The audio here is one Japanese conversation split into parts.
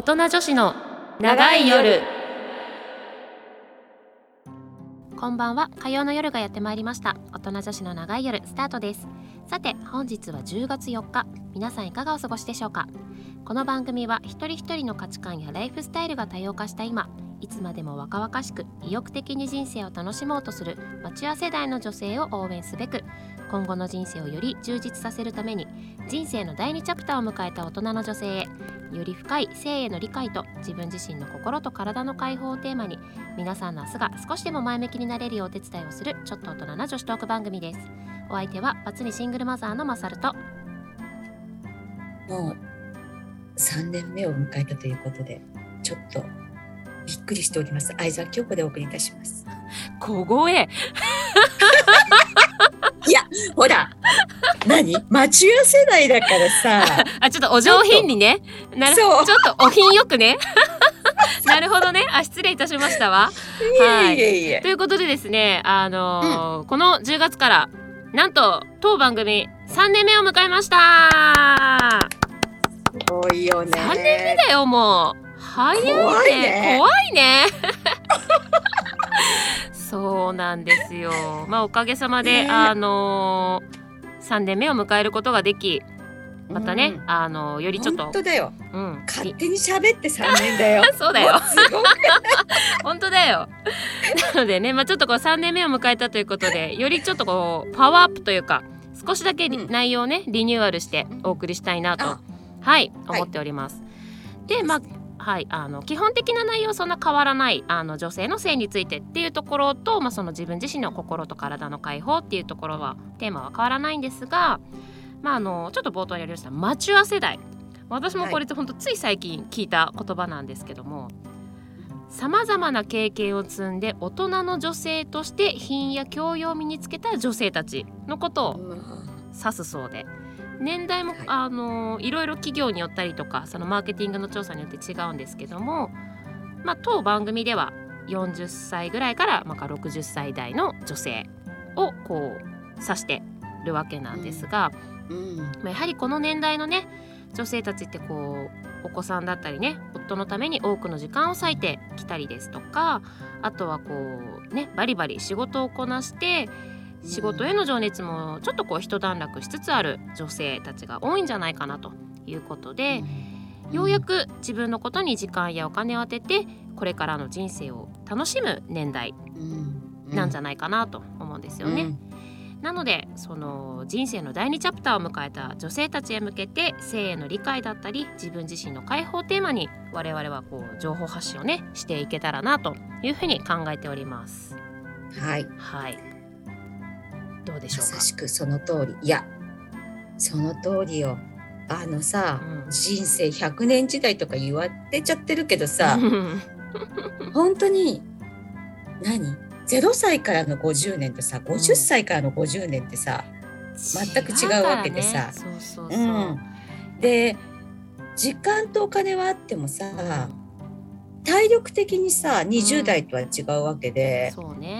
大人女子の長い夜。こんばんは。火曜の夜がやってまいりました。大人女子の長い夜スタートです。さて本日は10月4日。皆さんいかがお過ごしでしょうか？この番組は一人一人の価値観やライフスタイルが多様化した今。いつまでも若々しく意欲的に人生を楽しもうとするマチュア世代の女性を応援すべく今後の人生をより充実させるために人生の第2チャプターを迎えた大人の女性へ。より深い性への理解と自分自身の心と体の解放をテーマに皆さんの明日が少しでも前向きになれるようお手伝いをするちょっと大人な女子トーク番組です。お相手はバツにシングルマザーのマサルと。もう3年目を迎えたということでちょっとびっくりしております。相沢京子でお送りいたします。小声いやほら何？マチュア世代だからさ。あちょっとお上品にね。なるちょっとお品よくね。なるほどね。あ失礼いたしましたわ。はいいえいえ。い。えということでですねあのーこの10月からなんと当番組3年目を迎えました。すごいよね。3年目だよもう。早いね。怖いね。怖いねそうなんですよ。まあおかげさまで、ね。あのー、3年目を迎えることができまたね、うん。あのーよりちょっと本当だよ。うん。勝手に喋って3年だよ。そうだよ。本当だよ。なのでね、まあ、ちょっとこう3年目を迎えたということでよりちょっとこうパワーアップというか少しだけうん。内容をねリニューアルしてお送りしたいなと、あ。はいはい。思っております。でまあはい、あの基本的な内容そんな変わらないあの女性の性についてっていうところと、まあ、その自分自身の心と体の解放っていうところはテーマは変わらないんですが、まあ、あのちょっと冒頭にありましたマチュア世代。私もこれって本当つい最近聞いた言葉なんですけどもさまざまな経験を積んで大人の女性として品や教養を身につけた女性たちのことを指すそうで年代も、はい。あのいろいろ企業によったりとかそのマーケティングの調査によって違うんですけども、まあ、当番組では40歳ぐらいから、まあ、60歳代の女性をこう指してるわけなんですが、うん。まあやはりこの年代のね女性たちってこうお子さんだったりね夫のために多くの時間を割いてきたりですとかあとはこうねバリバリ仕事をこなして仕事への情熱もちょっとこう一段落しつつある女性たちが多いんじゃないかなということで、ようやく自分のことに時間やお金を当ててこれからの人生を楽しむ年代なんじゃないかなと思うんですよね。なのでその人生の第2チャプターを迎えた女性たちへ向けて性への理解だったり自分自身の解放テーマに我々はこう情報発信をねしていけたらなというふうに考えております。はい。はいどうでしょうか？まさしくその通り。いやその通りよ。あのさ、うん。人生100年時代とか言われちゃってるけどさうん 本当に何？0歳からの50年とさ50歳からの50年ってさ、全く違うわけでさ。うん。で時間とお金はあってもさ体力的にさ20代とは違うわけで、そうね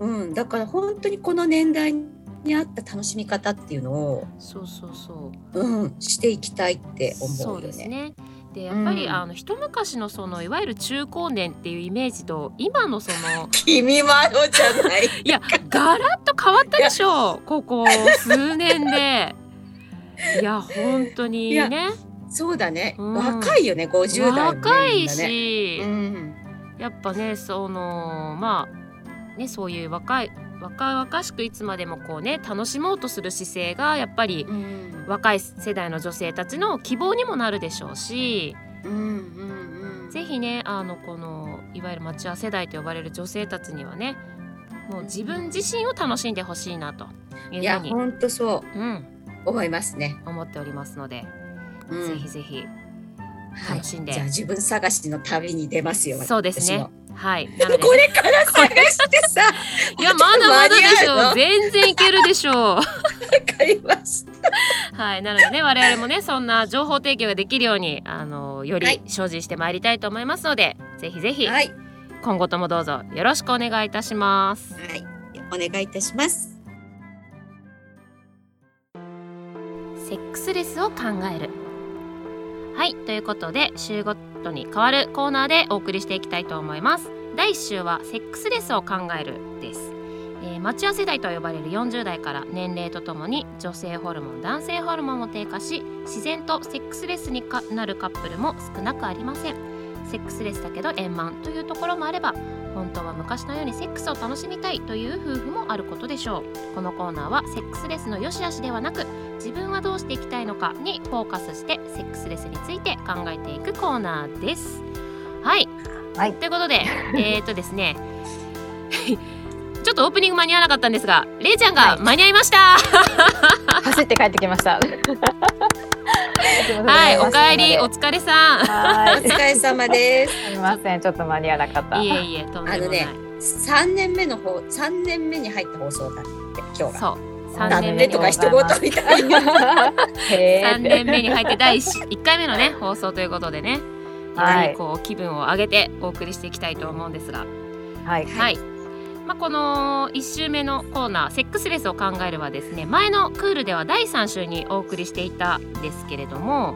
うんだから本当にこの年代に合った楽しみ方っていうのを、そうそうそう。うん、していきたいって思うよね。そうですね。でやっぱり、うん。あの一昔のそのいわゆる中高年っていうイメージと今のその 君もあのじゃない。いやガラッと変わったでしょう。ここ数年で。いや本当にね。そうだね、うん。若いよね50代もね。若いし、うん、やっぱねそのまあねそういう若い若々しくいつまでもこうね楽しもうとする姿勢がやっぱりうん。若い世代の女性たちの希望にもなるでしょうしうんうんうんぜひねあのこのいわゆるマチュア世代と呼ばれる女性たちにはねもう自分自身を楽しんでほしいなといううに、本当そう。ん、う思いますね。思っておりますので、うん。ぜひぜひはい。楽しんで。じゃあ自分探しの旅に出ますよ。そうですね。私も。はい。なのでこれから探してさ、いやまだまだでしょう。全然いけるでしょう。わかりました。はい。なのでね我々もねそんな情報提供ができるようにあのよはい。り精進してまいりたいと思いますので、ぜひぜひはい、今後ともどうぞよろしくお願いいたします。はい、お願いいたします。セックスレスを考える。はい。ということで週ごトに変わるコーナーでお送りしていきたいと思います。第1週はセックスレスを考えるです。えー、マチュア世代と呼ばれる40代から年齢とともに女性ホルモン男性ホルモンも低下し自然とセックスレスになるカップルも少なくありません。セックスレスだけど円満というところもあれば本当は昔のようにセックスを楽しみたいという夫婦もあることでしょう。このコーナーはセックスレスの良し悪しではなく自分はどうしていきたいのかにフォーカスしてセックスレスについて考えていくコーナーですはい、はい、ということで えー、っとですね ちょっとオープニング間に合わなかったんですが、れいちゃんが間に合いました。はい、走って帰ってきました。はい、おかえり、お疲れさん。はい、お疲れ様です。すみません、ちょっと間に合わなかった。いえいえ、とんでもない。あのね、三年目の方、三年目に入った放送だって、今日が。そう。三年目とか一言みたいな。三年目に入って第一回目のね放送ということでね、はい、こう気分を上げてお送りしていきたいと思うんですが、はい、はい、まあ、この1週目のコーナー「セックスレスを考える」はですね前のクールでは第3週にお送りしていたんですけれども、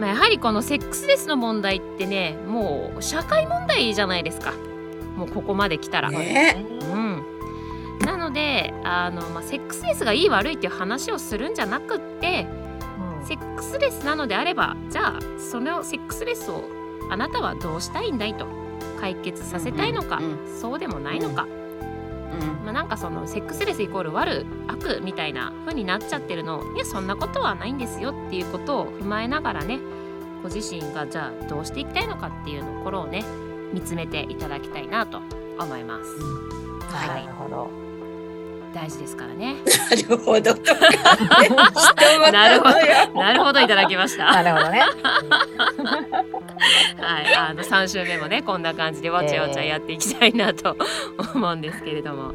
まあ、やはりこのセックスレスの問題ってねもう社会問題じゃないですか。もうここまで来たら。ね、うんなのであの、まあ、セックスレスがいい悪いっていう話をするんじゃなくって、うん、セックスレスなのであればじゃあそのセックスレスをあなたはどうしたいんだいと解決させたいのか、うんうん、そうでもないのか、まあ、なんかそのセックスレスイコール悪悪みたいな風になっちゃってるの。いやそんなことはないんですよっていうことを踏まえながらねご自身がじゃあどうしていきたいのかっていうところをね見つめていただきたいなと思います。はい、なるほど大事ですからね。なるほど。なるほど。なるほどいただきました。なるほどね。はい、あの三週目もねこんな感じでわちゃわちゃやっていきたいなと思うんですけれども、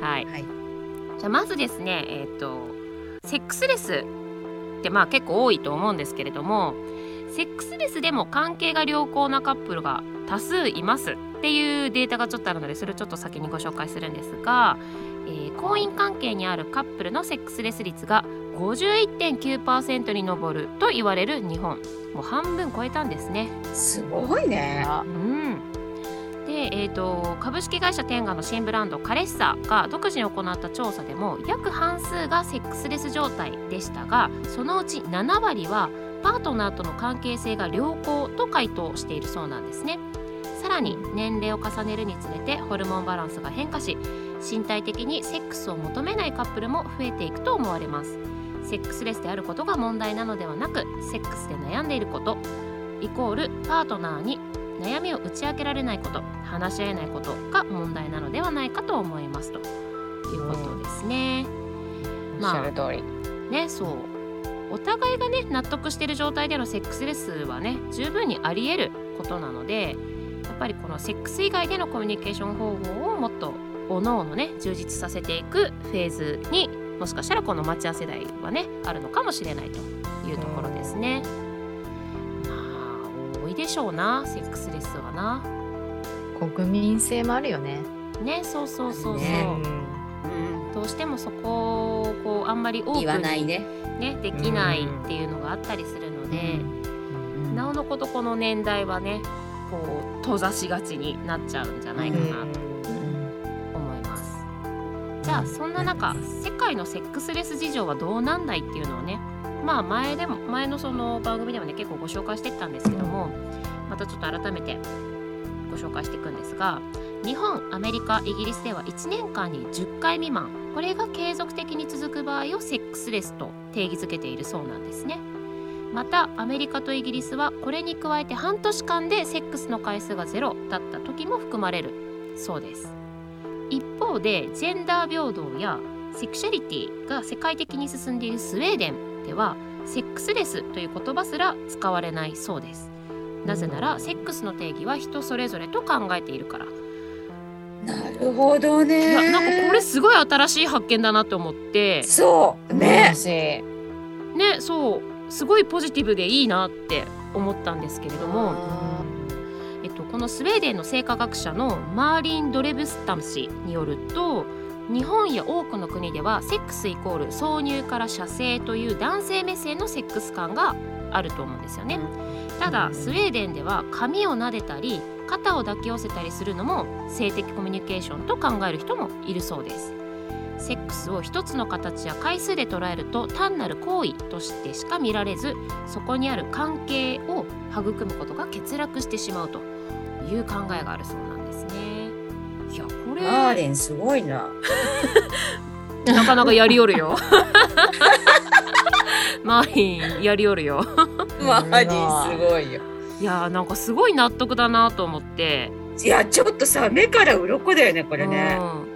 はい。はい、じゃあまずですね、えっ、ー、とセックスレスってまあ結構多いと思うんですけれども、セックスレスでも関係が良好なカップルが多数いますっていうデータがちょっとあるのでそれをちょっと先にご紹介するんですが、えー、婚姻関係にあるカップルのセックスレス率が51.9%に上ると言われる日本。もう半分超えたんですね。すごいね。うん。で、えーと、株式会社テンガの新ブランドカレッサが独自に行った調査でも約半数がセックスレス状態でしたがそのうち7割はパートナーとの関係性が良好と回答しているそうなんですねさらに年齢を重ねるにつれてホルモンバランスが変化し身体的にセックスを求めないカップルも増えていくと思われます。セックスレスであることが問題なのではなくセックスで悩んでいること。イコールパートナーに悩みを打ち明けられないこと話し合えないことが問題なのではないかと思います。ということですね。うん、まあねそう。お互いがね納得している状態でのセックスレスはね十分にありえることなのでやっぱりこのセックス以外でのコミュニケーション方法をもっとおのおのね充実させていくフェーズにもしかしたらこの待ち合わせ代はねあるのかもしれないというところですね。まあ多いでしょうなセックスレスはな。国民性もあるよね。ねそうそうそうそう。ね、うん、どうしてもそこをこうあんまり多くにね、ね、できないっていうのがあったりするので、なおのことこの年代はねこう閉ざしがちになっちゃうんじゃないかなと思います。じゃあそんな中世界のセックスレス事情はどうなんだいっていうのをねまあ前でも前のその番組でもね結構ご紹介してったんですけどもまたちょっと改めてご紹介していくんですが日本アメリカイギリスでは1年間に10回未満これが継続的に続く場合をセックスレスと定義づけているそうなんですねまたアメリカとイギリスはこれに加えて半年間でセックスの回数がゼロだった時も含まれるそうです。一方でジェンダー平等やセクシャリティが世界的に進んでいるスウェーデンではセックスレスという言葉すら使われないそうです。なぜならセックスの定義は人それぞれと考えているから。なるほどね。いやなんかこれすごい新しい発見だなと思って。そう。ね。ねそうすごいポジティブでいいなって思ったんですけれどもえっと、このスウェーデンの生化学者のマーリン・ドレブスタム氏によると日本や多くの国ではセックスイコール挿入から射精という男性目線のセックス感があると思うんですよね。ただスウェーデンでは髪を撫でたり肩を抱き寄せたりするのも性的コミュニケーションと考える人もいるそうですセックスを一つの形や回数で捉えると単なる行為としてしか見られずそこにある関係を育むことが欠落してしまうという考えがあるそうなんですねいやこれマーレンすごいな。なかなかやりよるよマーリンやりよるよマーレンすごいよ。いやーなんかすごい納得だなと思っていやちょっとさ目から鱗だよねこれね。うん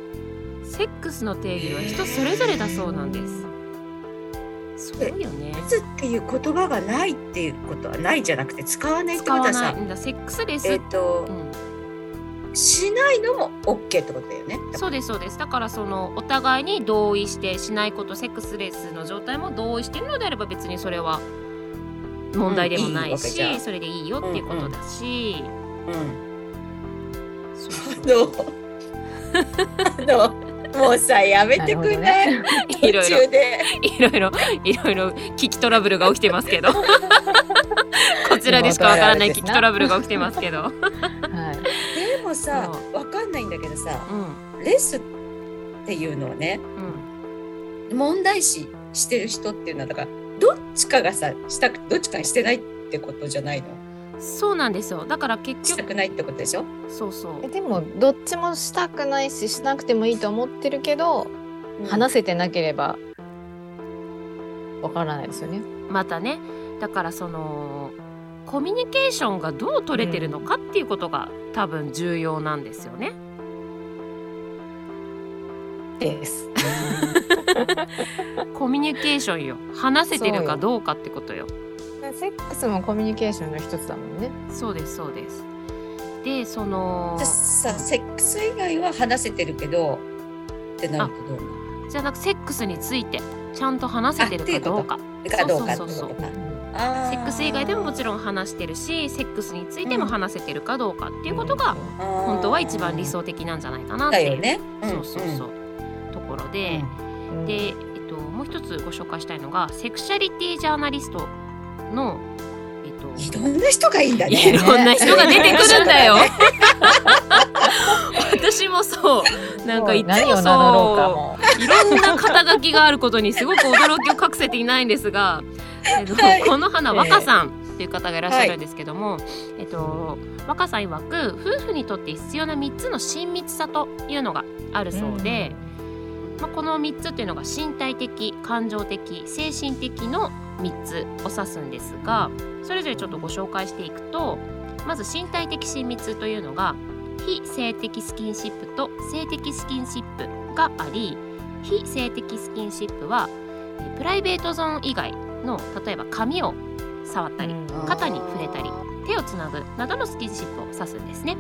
セックスの定義は人それぞれだそうなんです。そうよね。セックスっていう言葉がないっていうことはないじゃなくて使わないって使わなことはさセックスレス、えっ、とうん、しないのも OK ってことだよね。そうですそうです。だからそのお互いに同意してしないことセックスレスの状態も同意しているのであれば別にそれは問題でもないうんいいそれでいいよっていうことだし、うん。そうそう。あのあのもうさやめてくんない、なるいろいろ途中で。いろいろ。いろいろ危機トラブルが起きてますけど。こちらでしかわからない危機トラブルが起きてますけど、はい。でもさそわかんないんだけどさうん。レスっていうのをねうん、問題視してる人っていうのはだからどっちかがさしたくどっちかにしてないってことじゃないの？そうなんですよだから結局したくないってことでしょ、そうそうえでもどっちもしたくないししなくてもいいと思ってるけど、話せてなければわからないですよね。またねだからそのコミュニケーションがどう取れてるのかっていうことが多分重要なんですよね。です。コミュニケーションよ話せてるかどうかってことよ。セックスもコミュニケーションの一つだもんね。そうですそうです。でそのさセックス以外は話せてるけどってなるとどうなのじゃなくセックスについてちゃんと話せてるかどうか。かどうかそうそうそうセックス以外でももちろん話してるしセックスについても話せてるかどうかっていうことが本当は一番理想的なんじゃないかなっていう、ね。そうそうそう、ところで、うん。で、えっと、もう一つご紹介したいのがセクシャリティジャーナリストの、えっと、いろんな人がいいんだいね。ろんな人が出てくるんだよ。私もそうなんかいつも何を名乗ろうかも。いろんな肩書きがあることにすごく驚きを隠せていないんですが、えっとはいこの花若さんという方がいらっしゃるんですけども、えっと若さん曰く夫婦にとって必要な3つの親密さというのがあるそうで、まあ、この3つっていうのが身体的感情的精神的の3つを指すんですがそれぞれちょっとご紹介していくとまず身体的親密というのが非性的スキンシップと性的スキンシップがあり非性的スキンシップはえープライベートゾーン以外の例えば髪を触ったり肩に触れたり手をつなぐなどのスキンシップを指すんですね。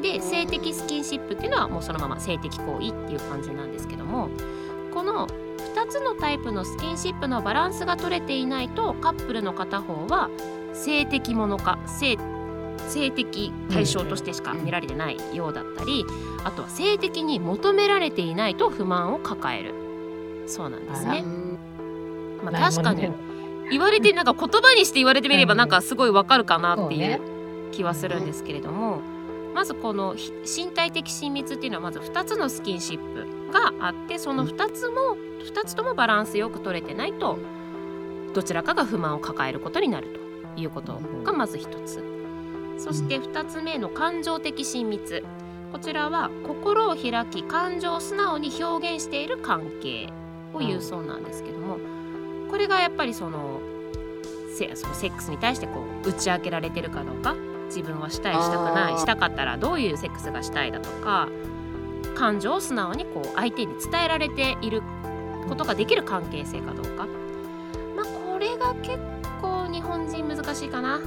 で性的スキンシップっていうのはもうそのまま性的行為っていう感じなんですけどもこの2つのタイプのスキンシップのバランスが取れていないとカップルの片方は性的ものか性性的対象としてしか見られてないようだったりあとは性的に求められていないと不満を抱える。そうなんですあね。まあ、確かに言われてなんか言葉にして言われてみればうんなんかすごいわかるかなっていう気はするんですけれども、まずこのひ身体的親密っていうのはまず2つのスキンシップがあってその2つも2つともバランスよく取れてないとどちらかが不満を抱えることになるということがまず1つ。そして2つ目の感情的親密。こちらは心を開き感情を素直に表現している関係を言うそうなんですけどもこれがやっぱりそのセそのセックスに対してこう打ち明けられてるかどうか自分はしたいしたくないしたかったらどういうセックスがしたいだとか感情を素直にこう相手に伝えられていることができる関係性かどうか。まあこれが結構日本人難しいかな。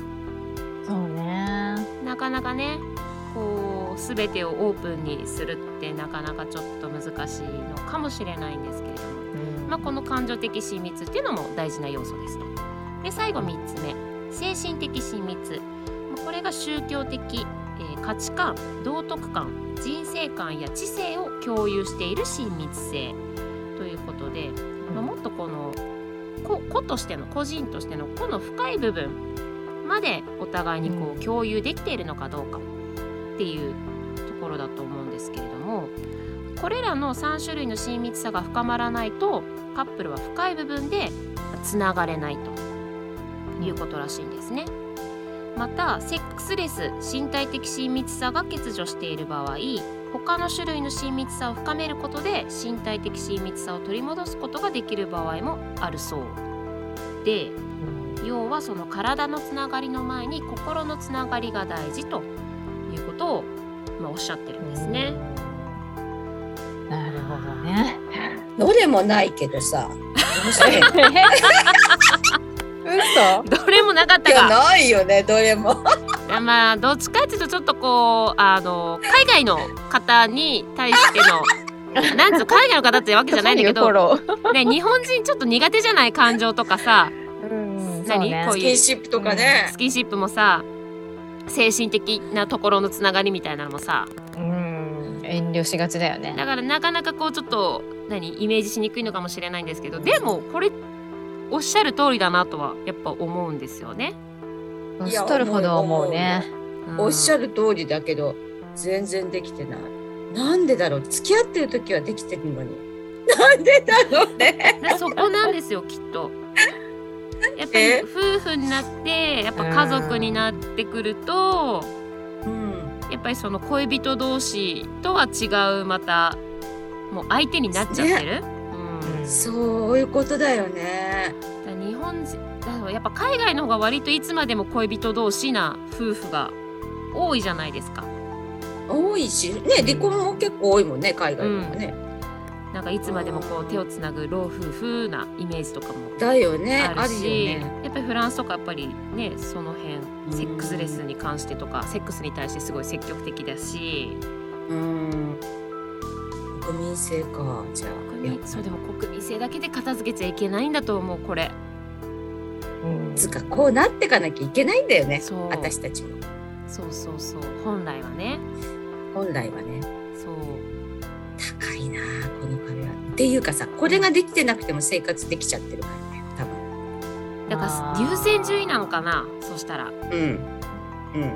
そうね。なかなかねこう全てをオープンにするってなかなかちょっと難しいのかもしれないんですけれども。まあ、この感情的親密っていうのも大事な要素ですと。で最後3つ目。精神的親密。まあこれが宗教的、えー価値観道徳観人生観や知性を共有している親密性ということで、まあ、もっとこの個個としての個人としての個の深い部分までお互いにこう共有できているのかどうかっていうところだと思うんですけれどもこれらの3種類の親密さが深まらないとカップルは深い部分でつながれないということらしいんですね。またセックスレス身体的親密さが欠如している場合他の種類の親密さを深めることで身体的親密さを取り戻すことができる場合もあるそうで要はその体のつながりの前に心のつながりが大事ということを、まあ、おっしゃってるんですね。なるほどね。どれもないけどさ。嘘？どれもなかったか。ないよねどれも。まあどっちかっていうとちょっとこうあの海外の方に対しての なんつうの海外の方ってわけじゃないんだけど、ね、日本人ちょっと苦手じゃない感情とかさうん何？ね。こういうスキンシップとかね。ス。キンシップもさ精神的なところのつながりみたいなのもさ。うん遠慮しがちだよね。だからなかなかこうちょっと何？イメージしにくいのかもしれないんですけどでもこれおっしゃる通りだなとはやっぱ思うんですよね。年取るほど思うね。うんおっしゃる通りだけど全然できてない。なんでだろう？付き合ってる時はできてるのに。なんでだろうね？でそこなんですよきっと。やっぱりえ？夫婦になってやっぱ家族になってくるとうん。やっぱりその恋人同士とは違うまたもう相手になっちゃってる。うんそういうことだよね。日本やっぱ海外の方が割といつまでも恋人同士な夫婦が多いじゃないですか。多いしね離婚も結構多いもんね海外でもね。なんかいつまでもこう手をつなぐ老夫婦なイメージとかもだよねあるし、ね。やっぱりフランスとかやっぱりねその辺セックスレスに関してとかセックスに対してすごい積極的だしうん。国民性か。じゃあ。そうでも国民性だけで片付けちゃいけないんだと思うこれ。うん。つかこうなってかなきゃいけないんだよねそう。私たちも。そうそうそう。本来はね。本来はね。そう。高いなあこの壁は。っていうかさこれができてなくても生活できちゃってるからね多分。だから優先順位なのかなそしたら。うん。うん。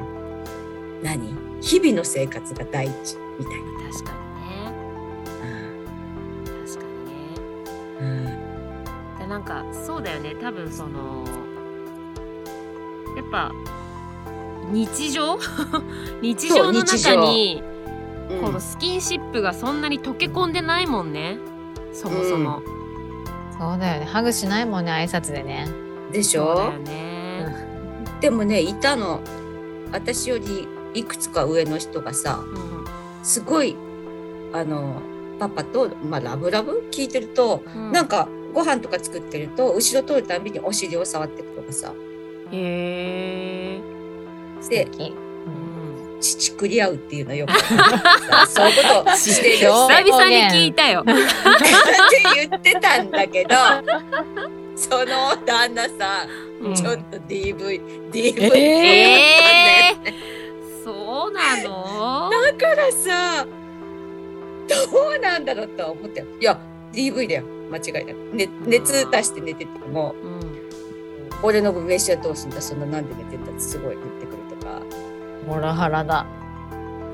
何？日々の生活が第一みたいな。確かになんかそうだよね。多分そのやっぱ日常？日常の中にこのスキンシップがそんなに溶け込んでないもんね。そもそも、そうだよね。ハグしないもんね、挨拶でね。でしょ？そうだよね、でもねいたの。私よりいくつか上の人がさうん。すごいあのパパと、まあ、ラブラブ？聞いてると、うん。なんかご飯とか作ってると後ろ通るたびにお尻を触っていくとかさ。へえ、素で敵。うん、乳くり合うっていうのよく。さ そういうことをしてる。よ久々に聞いたよ。って言ってたんだけどその旦那さん、うん。ちょっと DV DV ええー、そうなの？だからさどうなんだろうとは思って。いや DV だよ間違いなく、ね、熱出して寝ててもうん。俺の分飯はどうすんだそんななんで寝てんだってすごい言ってくるとか。モラハラだ。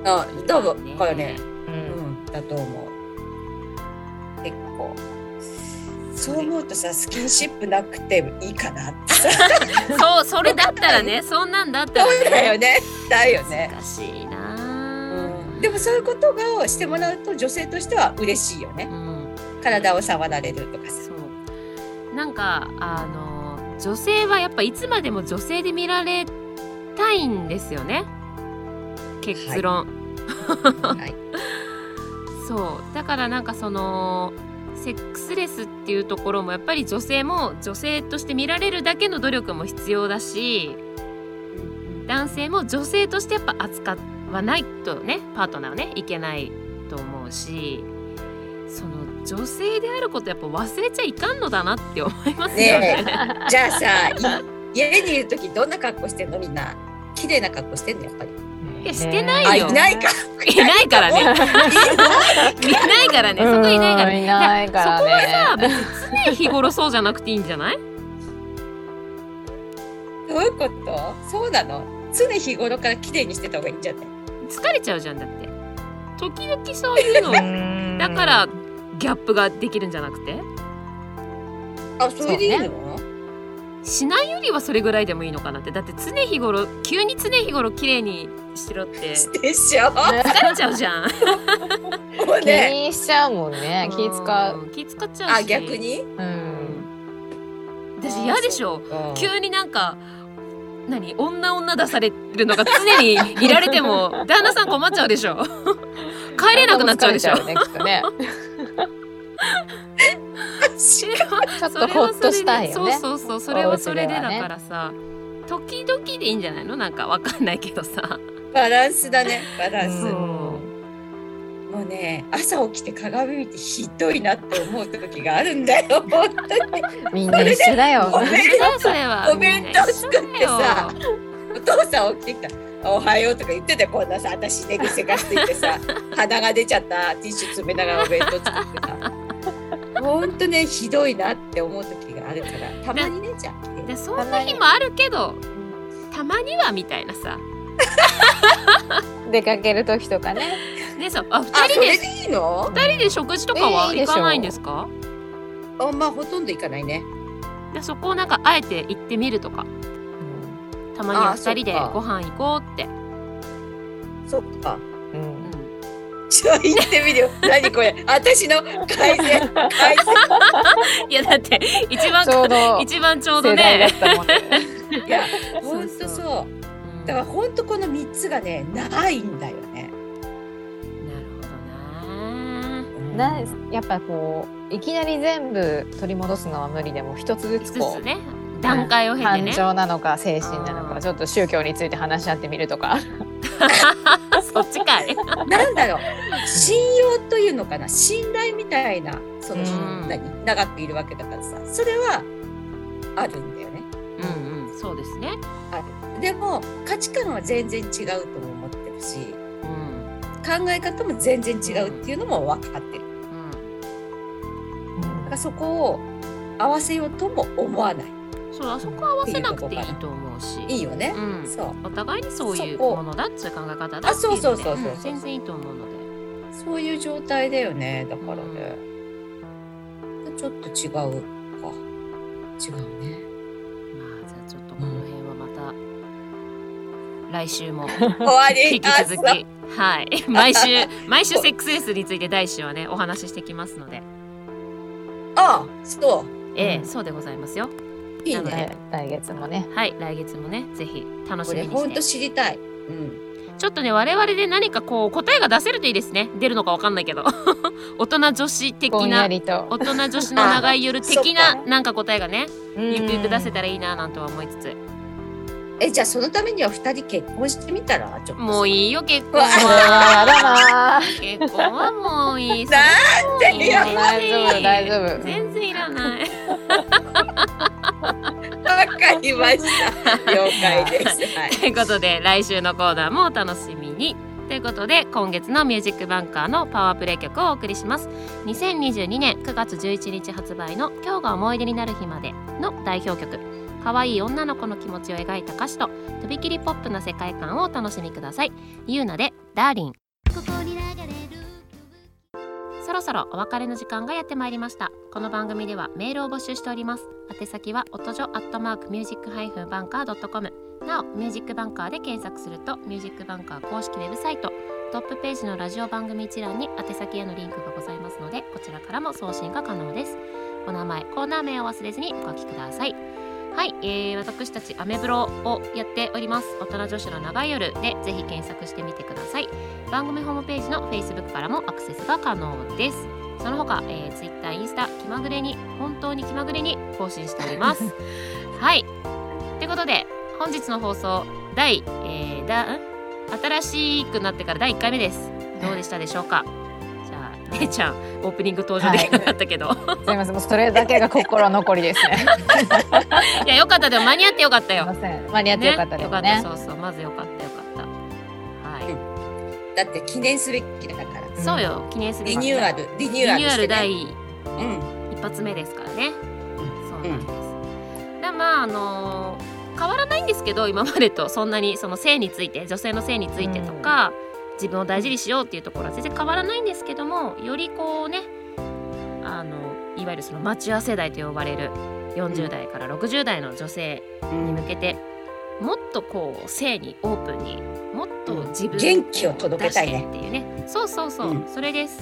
あ多分からね。う。うんんだと思う。結構。そう思うとさスキンシップなくていいかなってさ。そうそれだったらね。そんなんだったらそうだよね。だよね、難しいな。うん、でもそういうことがしてもらうと女性としては嬉しいよね。うん体を触られるとかさ。そう。なんかあの女性はやっぱいつまでも女性で見られたいんですよね。結論、はい。そう。だからなんかそのセックスレスっていうところもやっぱり女性も女性として見られるだけの努力も必要だし男性も女性としてやっぱ扱わないとねパートナーをねいけないと思うしその女性であることやっぱ忘れちゃいかんのだなって思いますよね。ねえ。じゃあさい家にいる時どんな格好してんの？みんな。綺麗な格好してんのやっぱり。いやしてないあよいないか いないからね。いないからね。そこいないからいないからそこはさね。別に常日頃そうじゃなくていいんじゃない？どうういうこと？そうなの？常日頃から綺麗にしてた方がいいんじゃない？疲れちゃうじゃんだって。時々そういうの。だからギャップができるんじゃなくて？あそれでいいの、しないよりはそれぐらいでもいいのかなって。だって常日頃急に常日頃綺麗にしろって。でしょ疲れちゃうじゃん。もう気ね。にしちゃうもんね。気使う。うん気使っちゃうし。あ逆に？うん。私嫌でしょ。うん急になんか何？女女出されるのが常にいられても 旦那さん困っちゃうでしょ。帰れなくなっちゃうでしょ。ねきっとね ちょっとほっとしたいよね。そうそうそうそれはそれでだからさ、時々でいいんじゃないの？なんかわかんないけどさ。バランスだね。バランス、う。んもうね朝起きて鏡見てひどいなって思う時があるんだよ。本当に。みんな一緒だよ。お弁当作ってさお父さん起きてきた「おはよう」とか言ってたよこんなさ私寝癖がついてさ鼻が出ちゃったティッシュ詰めながらお弁当作ってさほんとねひどいなって思う時があるからたまにねじゃあでそんな日もあるけどたまにはみたいなさ。出かける時とかね。でさああ二人でそれでいいの？二人で食事とかは行かないんですか？あまあほとんど行かないね。でそこをなんかあえて行ってみるとか。たまには二人でご飯行こうって、そっか。うんうんちょ行ってみる。よ何これ。私の改善改善いやだって一番ちょうど一番ちょうどね。ね。いやほんとそう。だからほんとこの3つがねないんだよね。なるほどな。なやっぱこういきなり全部取り戻すのは無理でも一つずつこうね。段階を経て感ね、情なのか精神なのうん。かちょっと宗教について話し合ってみるとか そっちかい。なんだろう。信用というのかな。信頼みたいなその、うん。何？長くいるわけだからさ。それはあるんだよね。うんうん。そうですね。でも価値観は全然違うとも思ってるしうん。考え方も全然違うっていうのも分かってる。うん。だからそこを合わせようとも思わないそうあそこ合わせなくていいと思うし。いいよね、うん。そう。お互いにそういうものだそういう考え方だあそうそうそうっていのでそう。全然いいと思うので。そういう状態だよねだからね、ちょっと違うか。違うね。まあじゃあちょっとこの辺はまた来週も 引き続き。はい。毎週毎週セックスレスについて第一週はねお話ししてきますので。ああそう。ええ、うんそうでございますよいいなのでね来月もね。はい来月もねぜひ楽しこみにして。れほんと知りたい。うん。ちょっとね我々で何かこう答えが出せるといいですね。出るのかわかんないけど。大人女子的な大人女子の長い夜的そなっなんか答えがねゆくゆく出せたたらいいななんとは思いつつ。えじゃあそのためには二人結婚してみたら？ちょっともういいよ結婚は。結婚はもういい。なんでいいよ大丈夫大丈夫。全然いらないりました。了解です。はい。ということで来週のコーナーもお楽しみに。ということで今月の「ミュージックバンカー」のパワープレイ曲をお送りします。2022年9月11日発売の「今日が思い出になる日まで」の代表曲。可愛い女の子の気持ちを描いた歌詞ととびきりポップな世界観をお楽しみください。ゆうなで「ダーリン」そろそろお別れの時間がやってまいりました。この番組ではメールを募集しております。宛先は音女アットマークミュージックハイフンバンカー .com なおミュージックバンカーで検索するとミュージックバンカー公式ウェブサイトトップページのラジオ番組一覧に宛先へのリンクがございますのでこちらからも送信が可能です。お名前コーナー名を忘れずにお書きください。はい、えー、私たちアメブロをやっております。大人女子の長い夜でぜひ検索してみてください。番組ホームページの Facebook からもアクセスが可能です。その他、えー、Twitter、インスタ気まぐれに本当に気まぐれに更新しております。はい。ということで本日の放送第、えー、だん新しくなってから第1回目です。どうでしたでしょうか？じゃあれいちゃんオープニング登場できなかったけど、すみません。もうそれだけが心残りですね。い、やよかった。でも間に合ってよかったよ。間に合ってよかったですね。よかったそうそうまずよかったよかった。はい、だって記念すべきだから。うん。そうよ。記念すべきリニューアル。リニューアルね、ル第うん。一発目ですからね、うん。そうなんです、でまああのー変わらないんですけど今までと。そんなにその性について女性の性についてとか、自分を大事にしようっていうところは全然変わらないんですけどもよりこうねあのいわゆるそのマチュア世代と呼ばれる40代から60代の女性に向けて、もっとこう性にオープンにもっと自分元気を届けたいね。っていうね。そうそうそう、うん。それです。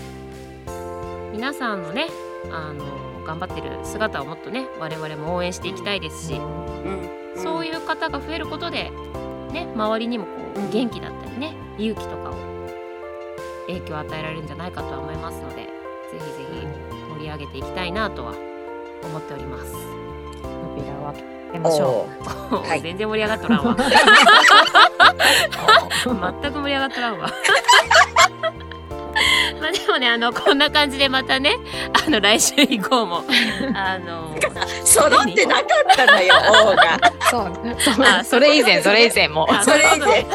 皆さんのねあの頑張ってる姿をもっとね我々も応援していきたいですし、うん。そういう方が増えることでね周りにもこう元気だったりね勇気とかを影響を与えられるんじゃないかとは思いますのでぜひぜひ盛り上げていきたいなとは思っております。扉は開けましょおー。はい。全然盛り上がっとらんわ。全く盛り上がっとらんわまあでもねあのこんな感じでまたねあの来週以降も あの揃ってなかったのよ 王が。う。そう、そあ それ以前、それ以前も。あそれ以前。はい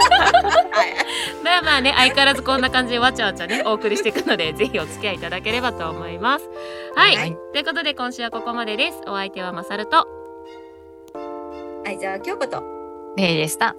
まあまあね相変わらずこんな感じでわちゃわちゃねお送りしていくのでぜひお付き合いいただければと思います。はい、はいということで今週はここまでです。お相手はまさるとはい、じゃあ京子と。ねえでした。